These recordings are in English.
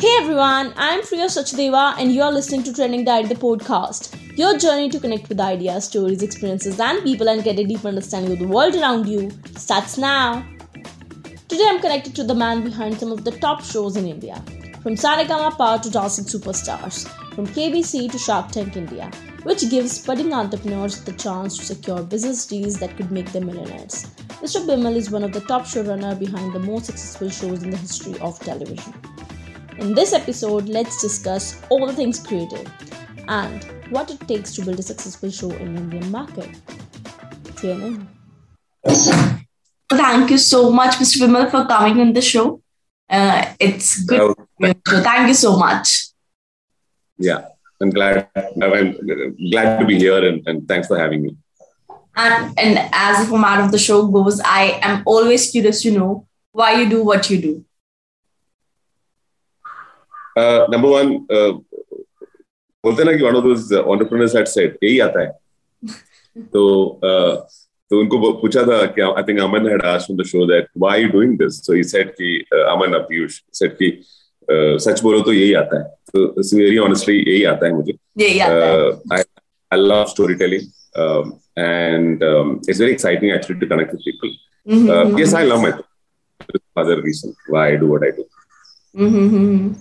Hey everyone, I'm Priya Sachdeva and you're listening to Trending Diary, the podcast. Your journey to connect with ideas, stories, experiences, and people and get a deeper understanding of the world around you starts now. Today I'm connected to the man behind some of the top shows in India. From Sa Re Ga Ma Pa to Dancing Superstars, from KBC to Shark Tank India, which gives budding entrepreneurs the chance to secure business deals that could make them millionaires. Mr. Bimal is one of the top showrunner behind the most successful shows in the history of television. In this episode, let's discuss all the things creative and what it takes to build a successful show in the Indian market. Tune in. Thank you so much, Mr. Vimal, for coming on the show. Uh, it's good. So thank you so much. Yeah, I'm glad. I'm glad to be here, and, and thanks for having me. And, and as the format of the show goes, I am always curious to know why you do what you do. Uh, number one बोलते ना कि one of those entrepreneurs had said यही आता है. तो तो उनको पूछा था कि I think Aman had asked on the show that why you doing this so he said कि अमन पीयूष सेड कि सच बोलो तो यही आता है। तो इट्स वेरी ऑनेस्टली यही आता है मुझे। यही आता है। I love storytelling and um, it's very exciting actually to connect with people. Mm-hmm. Uh, yes, I love my other reason why I do what I do. Mm-hmm.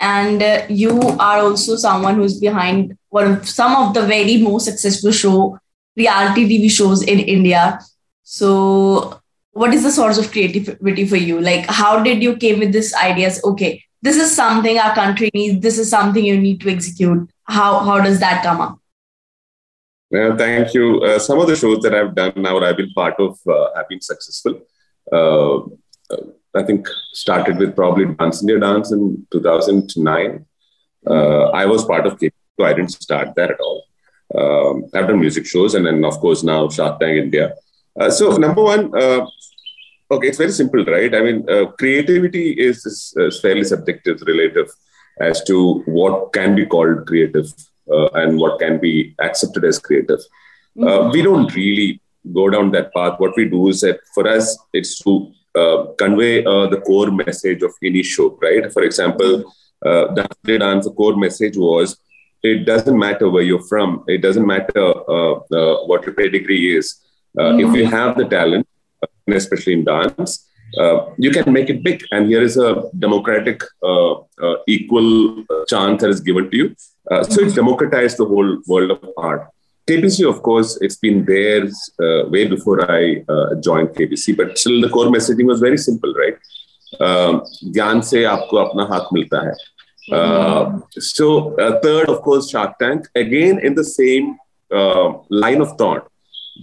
And uh, you are also someone who's behind one of some of the very most successful show reality tv shows in india. So what is the source of creativity for you? Like how did you came with this ideas? Okay this is something our country needs. This is something you need to execute. How how does that come up? Well, thank you. Uh, some of the shows that I've done now, I've been part of, uh, have been successful. Uh, I think started with probably Dance India Dance in 2009. Uh, I was part of K, so I didn't start there at all. Um, I've done music shows, and then of course now Shark Tank India. Uh, so number one, uh, okay, it's very simple, right? I mean, uh, creativity is, is, is, fairly subjective, relative as to what can be called creative uh, and what can be accepted as creative. Uh, mm-hmm. we don't really go down that path. What we do is that for us, it's to convey uh, the core message of any show, right? For example, uh, the dance, the core message was it doesn't matter where you're from, it doesn't matter uh, uh, what your pedigree is. mm If you have the talent, especially in dance, you can make it big. And here is a democratic, equal chance that is given to you. so it's democratized the whole world of art. KBC, of course, it's been there uh, way before I uh, joined KBC, but still the core messaging was very simple, right? ज्ञान से आपको अपना हाथ मिलता है so uh, third of course shark tank again in the same uh, line of thought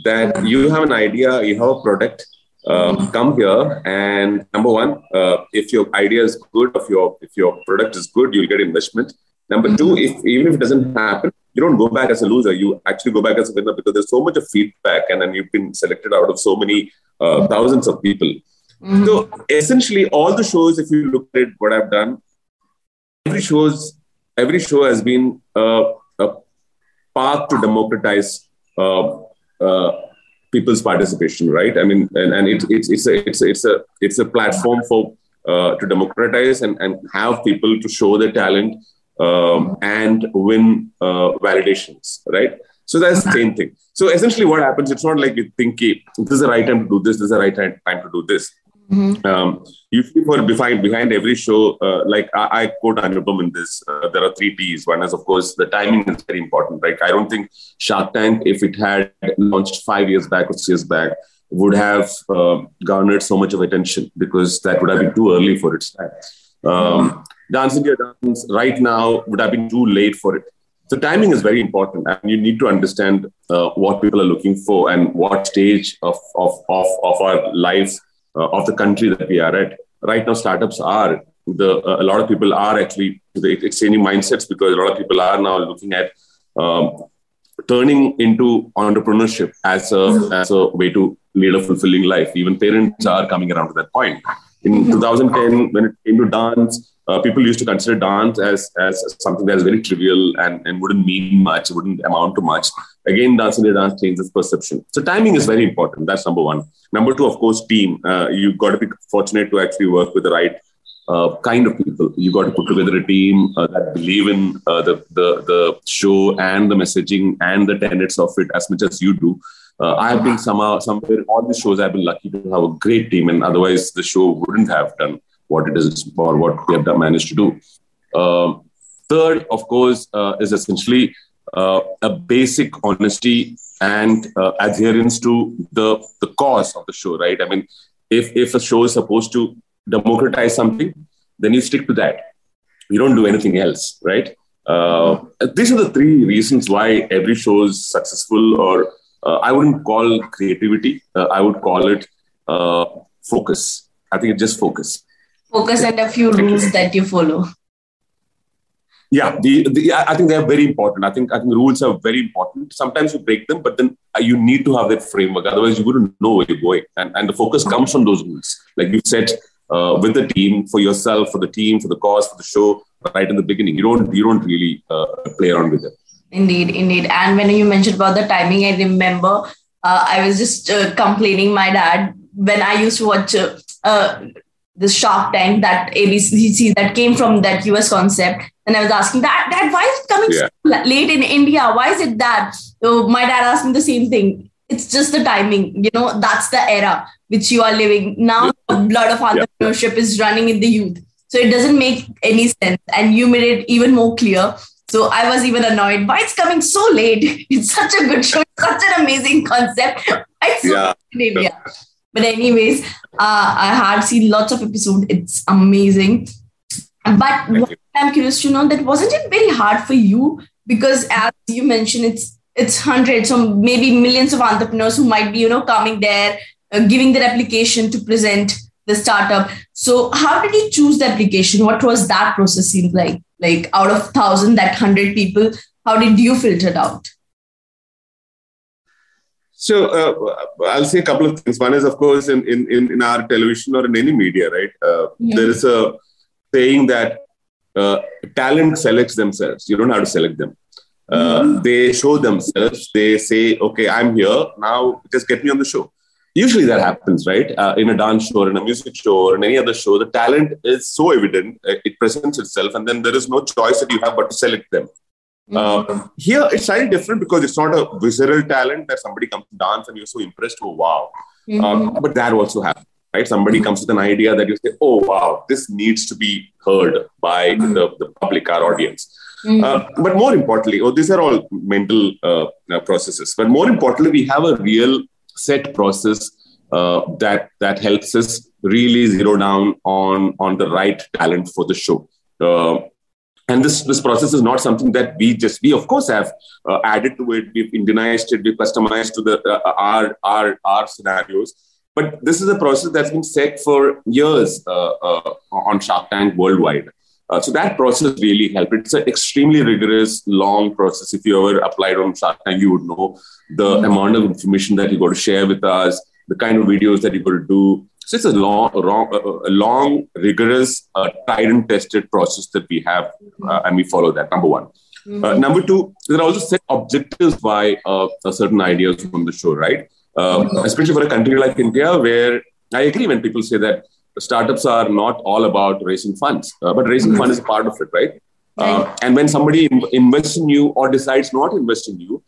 that you have an idea you have a product uh, come here and number one uh, if your idea is good if your if your product is good you'll get investment number two if even if it doesn't happen you don't go back as a loser. You actually go back as a winner because there's so much of feedback, and then you've been selected out of so many uh, thousands of people. Mm-hmm. So essentially, all the shows, if you look at what I've done, every shows, every show has been uh, a path to democratize uh, uh, people's participation, right? I mean, and, and it, it's it's a it's a, it's a it's a platform for uh, to democratize and, and have people to show their talent um, and win uh, validations, right? So that's the same thing. So essentially, what happens? It's not like you think, hey, this is the right time to do this. This is the right time, to do this. Mm-hmm. Um, usually, for behind behind every show, uh, like I, I, quote Anupam in this, uh, there are three T's. One is, of course, the timing is very important. Right? I don't think Shark Tank, if it had launched five years back or six years back, would have uh, garnered so much of attention because that would have been too early for its time. Um, Dance India Dance right now would have been too late for it. So timing is very important, and you need to understand uh, what people are looking for and what stage of of of, of our life uh, of the country that we are at. Right now, startups are the uh, a lot of people are actually exchanging mindsets because a lot of people are now looking at um, turning into entrepreneurship as a as a way to lead a fulfilling life. Even parents are coming around to that point. In mm-hmm. 2010, when it came to dance, uh, people used to consider dance as, as something that is very trivial and, and wouldn't mean much, wouldn't amount to much. Again, Dance India Dance changes perception. So timing is very important. That's number one. Number two, of course, team. Uh, you've got to be fortunate to actually work with the right uh, kind of people. You got to put together a team uh, that believe in uh, the, the the show and the messaging and the tenets of it as much as you do. Uh, I have been somehow somewhere all the shows I've been lucky to have a great team, and otherwise the show wouldn't have done what it is or what we have done, managed to do. Um, third, of course, uh, is essentially uh, a basic honesty and adherence to the the cause of the show. Right? I mean, if if a show is supposed to democratize something, then you stick to that. You don't do anything else, right? Uh, these are the three reasons why every show is successful, or uh, I wouldn't call creativity. Uh, I would call it uh, focus. I think it's just focus. Focus and a few rules that you follow. Yeah, the, the, I think they are very important. I think I think rules are very important. Sometimes you break them, but then uh, you need to have that framework. Otherwise, you wouldn't know where you're going. And, and the focus comes from those rules. Like you said, uh, with the team, for yourself, for the team, for the cause, for the show, right in the beginning. You don't you don't really uh, play around with it. Indeed, indeed. And when you mentioned about the timing, I remember uh, I was just uh, complaining my dad when I used to watch uh, uh, the Shark Tank that ABC that came from that US concept. And I was asking that, Dad, why is it coming yeah. so late in India? Why is it that? So my dad asked me the same thing. It's just the timing, you know, that's the era which you are living. Now, a lot of entrepreneurship yeah. is running in the youth. So it doesn't make any sense. And you made it even more clear. So I was even annoyed. Why it's coming so late? It's such a good show. Such an amazing concept. It's so yeah. in India. But anyways, uh, I had seen lots of episodes. It's amazing. But I'm curious to know that wasn't it very hard for you? Because as you mentioned, it's it's hundreds or maybe millions of entrepreneurs who might be, you know, coming there uh, giving their application to present the startup. So how did you choose the application? What was that process seem like? Like out of thousand, that hundred people, how did you filter it out? So uh, I'll say a couple of things. One is, of course, in, in, in our television or in any media, right? Uh, yeah. There is a saying that uh, talent selects themselves. You don't have to select them. Uh, mm-hmm. They show themselves. They say, "Okay, I'm here now. Just get me on the show." Usually that happens right uh, in a dance show or in a music show or in any other show the talent is so evident uh, it presents itself and then there is no choice that you have but to select them mm-hmm. uh, here it's slightly different because it's not a visceral talent that somebody comes to dance and you're so impressed oh wow mm-hmm. Um, but that also happens right somebody mm-hmm. comes with an idea that you say oh wow this needs to be heard by mm-hmm. the, the public our audience mm-hmm. uh, but more importantly, oh, these are all mental uh, uh, processes. But more importantly, we have a real set process uh, that that helps us really zero down on on the right talent for the show. Uh, and this this process is not something that we just we of course have uh, added to it. We've Indianized it. We've customized to the uh, our our our scenarios. But this is a process that's been set for years uh, uh, on Shark Tank worldwide. Uh, so that process really helped. It's an extremely rigorous, long process. If you ever applied on Shark Tank, you would know the mm-hmm. amount of information that you got to share with us, the kind of videos that you got to do. So it's a long, long, a long, rigorous, uh, tried and tested process that we have, uh, and we follow that. Number one. Mm-hmm. Uh, number two, there are also set objectives by uh, certain ideas from the show, right? Mm-hmm. Especially for a country like India, where I agree when people say that startups are not all about raising funds, uh, but raising mm-hmm. fund is part of it, right? Uh, and when somebody in, invests in you or decides not to invest in you,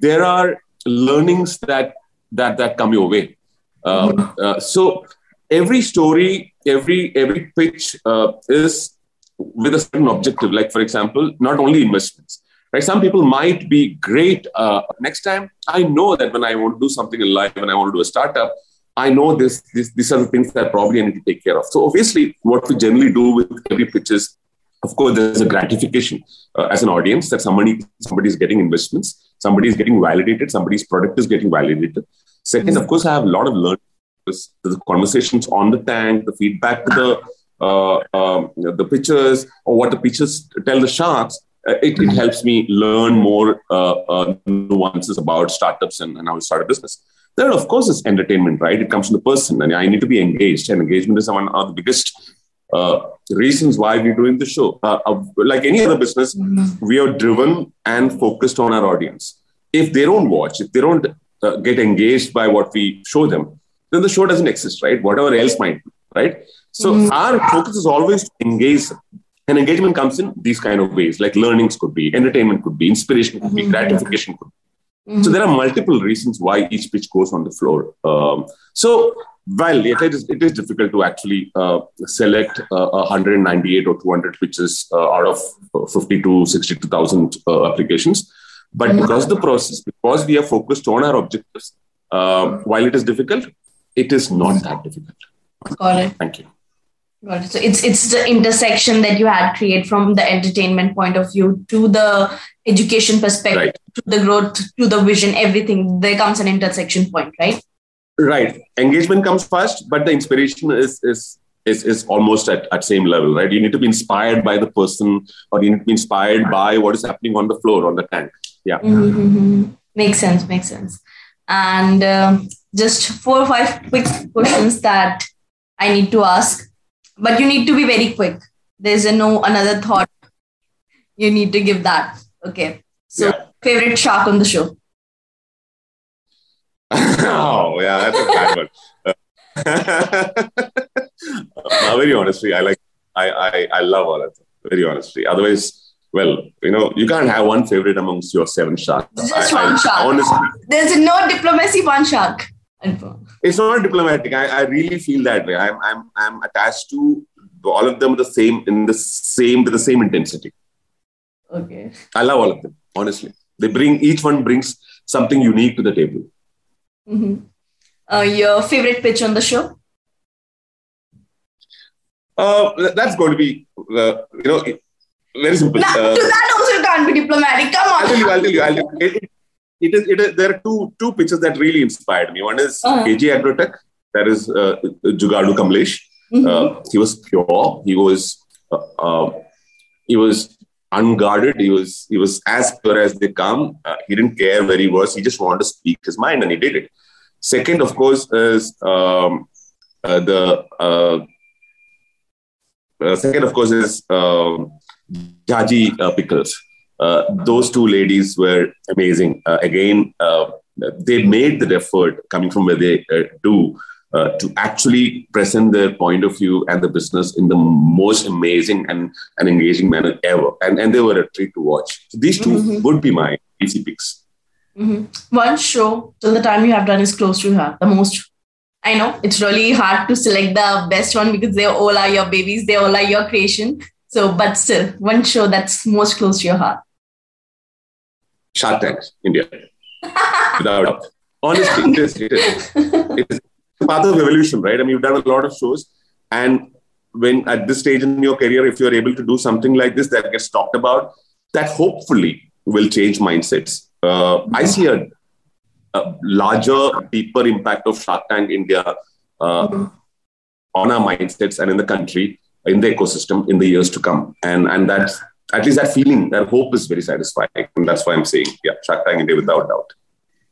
there are learnings that that that come your way. Uh, mm-hmm. uh so every story, every every pitch uh, is with a certain objective. Like for example, not only investments. Right? Some people might be great. Uh, next time, I know that when I want to do something in life, when I want to do a startup, I know this, this, these are the things that probably I need to take care of. So obviously, what we generally do with every pitch is, of course, there's a gratification uh, as an audience that somebody somebody is getting investments, somebody is getting validated, somebody's product is getting validated. 2nd mm-hmm. of course, I have a lot of learning. The conversations on the tank, the feedback to the uh, um, the pictures or what the pictures tell the sharks, uh, it, it, helps me learn more uh, uh, nuances about startups and, and how to start a business. Then, of course, it's entertainment, right? It comes from the person, and I need to be engaged. And engagement is one of the biggest uh, reasons why we're doing the show. Uh, uh, like any other business, mm-hmm. we are driven and focused on our audience. If they don't watch, if they don't uh, get engaged by what we show them, then the show doesn't exist, right? Whatever else might be, right? So mm-hmm. our focus is always to engage And engagement comes in these kind of ways, like learnings could be, entertainment could be, inspiration could be, mm-hmm. gratification could be. Mm-hmm. So there are multiple reasons why each pitch goes on the floor. Um, so while it is, it is difficult to actually uh, select uh, 198 or 200 pitches uh, out of 50 to 62,000 uh, applications, but mm-hmm. because the process, because we are focused on our objectives, uh, while it is difficult, it is not that difficult. Got it. Thank you. Got it. So it's it's the intersection that you had create from the entertainment point of view to the education perspective, right. to the growth, to the vision, everything. There comes an intersection point, right? Right. Engagement comes first, but the inspiration is is is, is almost at, at same level, right? You need to be inspired by the person or you need to be inspired by what is happening on the floor, on the tank. Yeah. Mm-hmm. mm-hmm. Makes sense, makes sense. And um, just four or five quick questions that I need to ask, but you need to be very quick. There's a no another thought. You need to give that. Okay. So, yeah. favorite shark on the show? oh, yeah, that's a bad one. uh, very honestly, I like, I, I, I love all of them. Very honestly. Otherwise, well, you know, you can't have one favorite amongst your seven sharks. Just I, one I, shark. Honestly, There's no diplomacy, one shark. It's not diplomatic. I, I really feel that way. I'm, I'm, I'm attached to all of them the same in the same with the same intensity. Okay. I love all of them. Honestly, they bring each one brings something unique to the table. Mm-hmm. Uh, your favorite pitch on the show? Uh, that's going to be, uh, you know, very simple. Now, uh, that also can't be diplomatic. Come on. I'll tell you. I'll tell you. I'll tell you. It, it, is, it is. There are two two pitches that really inspired me. One is uh-huh. AG Agrotech. That is uh, Jugadu Kamlesh. Mm-hmm. Uh, he was pure. He was. Uh, uh, he was unguarded. He was he was as pure as they come. Uh, he didn't care where he was. He just wanted to speak his mind, and he did it. Second, of course, is um, uh, the uh, uh second, of course, is um, Jhaji uh, Pickles. Uh, those two ladies were amazing. again, they made the effort coming from where they do uh, to actually present their point of view and the business in the most amazing and, and engaging manner ever. And, and they were a treat to watch. So these 2 mm-hmm. would be my easy picks. Mm-hmm. One show till the time you have done is close to her, the most. I know it's really hard to select the best one because they all are your babies, they all are your creation. So, but still, one show that's most close to your heart. Shark Tank, India. Without doubt. Honestly, it is. It is. It is path of evolution, right? I mean, you've done a lot of shows, and when at this stage in your career, if you're able to do something like this that gets talked about, that hopefully will change mindsets. Uh, mm-hmm. I see a, a, larger, deeper impact of Shark Tank India uh, mm-hmm. on our mindsets and in the country, in the ecosystem in the years to come, and and that at least that feeling, that hope is very satisfying, and that's why I'm saying, yeah, Shark Tank India without doubt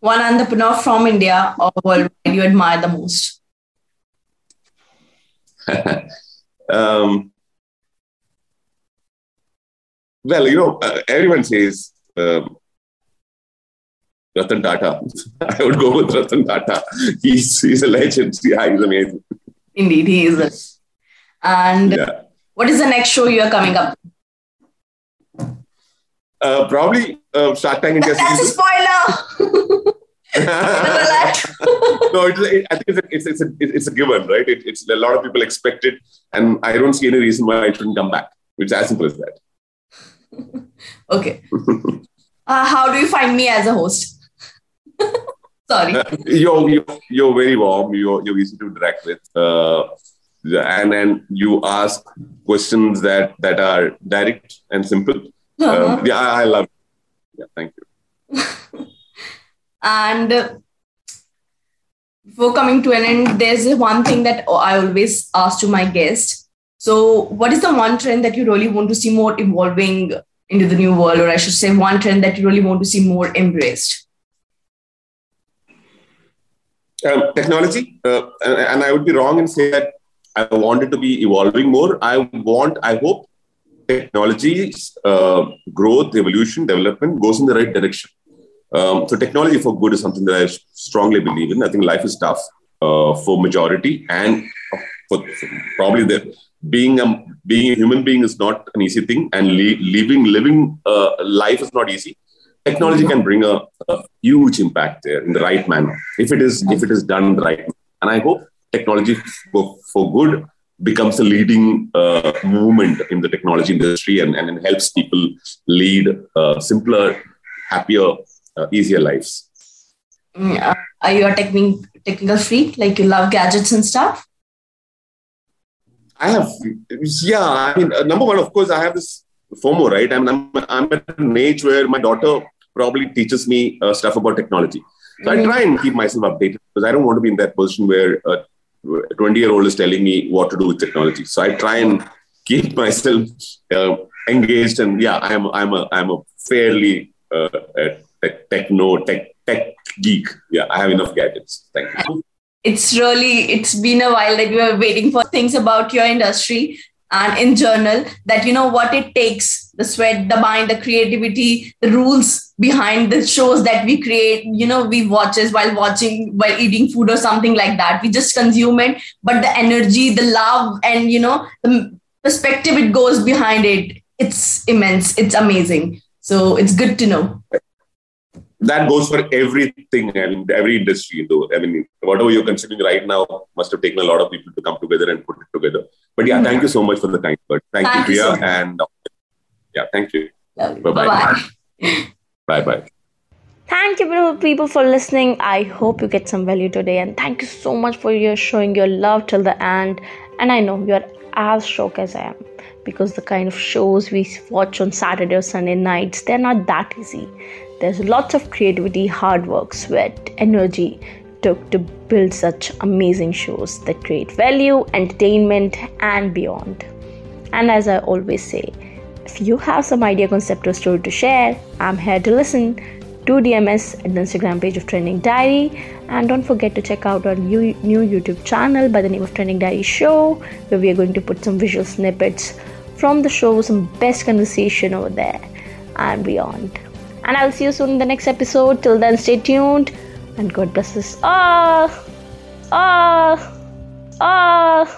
one entrepreneur from India or worldwide you admire the most? um, well, you know, uh, everyone says um, Ratan Tata. I would go with Ratan Tata. He's, he's a legend. Yeah, he's amazing. Indeed, he is. And yeah. what is the next show you are coming up? Uh, probably uh, Shark Tank India. That's a spoiler. no, it's, it, I think it's a, it's, it's, a, it's a given, right? It, it's a lot of people expect it, and I don't see any reason why it shouldn't come back. It's as simple as that. okay. uh, how do you find me as a host? Sorry. Uh, you're, you're, you're very warm. You're, you're easy to interact with. Uh, and and you ask questions that that are direct and simple. Uh-huh. Um, yeah, I, I love. It. Yeah, thank you. And before coming to an end, there's one thing that I always ask to my guest. So, what is the one trend that you really want to see more evolving into the new world, or I should say, one trend that you really want to see more embraced? Um, technology, uh, and, and, I would be wrong in saying that I want it to be evolving more. I want, I hope, technology's uh, growth, evolution, development goes in the right direction. Um, so, technology for good is something that I strongly believe in. I think life is tough uh, for majority, and for, for probably the being a being a human being is not an easy thing, and living living uh, life is not easy. Technology can bring a, a, huge impact there in the right manner if it is if it is done right. And I hope technology for, for good becomes a leading uh, movement in the technology industry and, and helps people lead uh, simpler, happier, uh, easier lives. Mm, are you a technical technical freak? Like you love gadgets and stuff? I have, yeah. I mean, uh, number one, of course, I have this FOMO, right? I'm, I'm, I'm at an age where my daughter probably teaches me uh, stuff about technology. So mm-hmm. I try and keep myself updated because I don't want to be in that position where a 20 year old is telling me what to do with technology. So I try and keep myself uh, engaged. And yeah, I'm, I'm, a, I'm a fairly uh, tech, techno, tech, tech geek. Yeah, I have enough gadgets. Thank you it's really it's been a while that we were waiting for things about your industry and in journal that you know what it takes the sweat the mind the creativity the rules behind the shows that we create you know we watch as while watching while eating food or something like that. We just consume it but the energy the love and you know the perspective it goes behind it. It's immense. It's amazing. So it's good to know. That goes for everything and every industry. Though. I mean, whatever you're considering right now must have taken a lot of people to come together and put it together. But yeah, thank you mm-hmm. so much for the kind word. Thank, thank you, Priya, so and yeah, thank you. Bye bye. Bye bye. Thank you, people, for listening. I hope you get some value today, and thank you so much for your showing your love till the end. And I know you're as shocked as I am because the kind of shows we watch on Saturday or Sunday nights, they're not that easy. There's lots of creativity, hard work, sweat, energy took to build such amazing shows that create value, entertainment, and beyond. And as I always say, if you have some idea, concept, or story to share, I'm here to listen. Do DMS at the Instagram page of Trending Diary, and don't forget to check out our new, new YouTube channel by the name of Trending Diary Show, where we are going to put some visual snippets from the show, some best conversation over there, and beyond. And I'll see you soon in the next episode. Till then, stay tuned and God bless us all. All. All.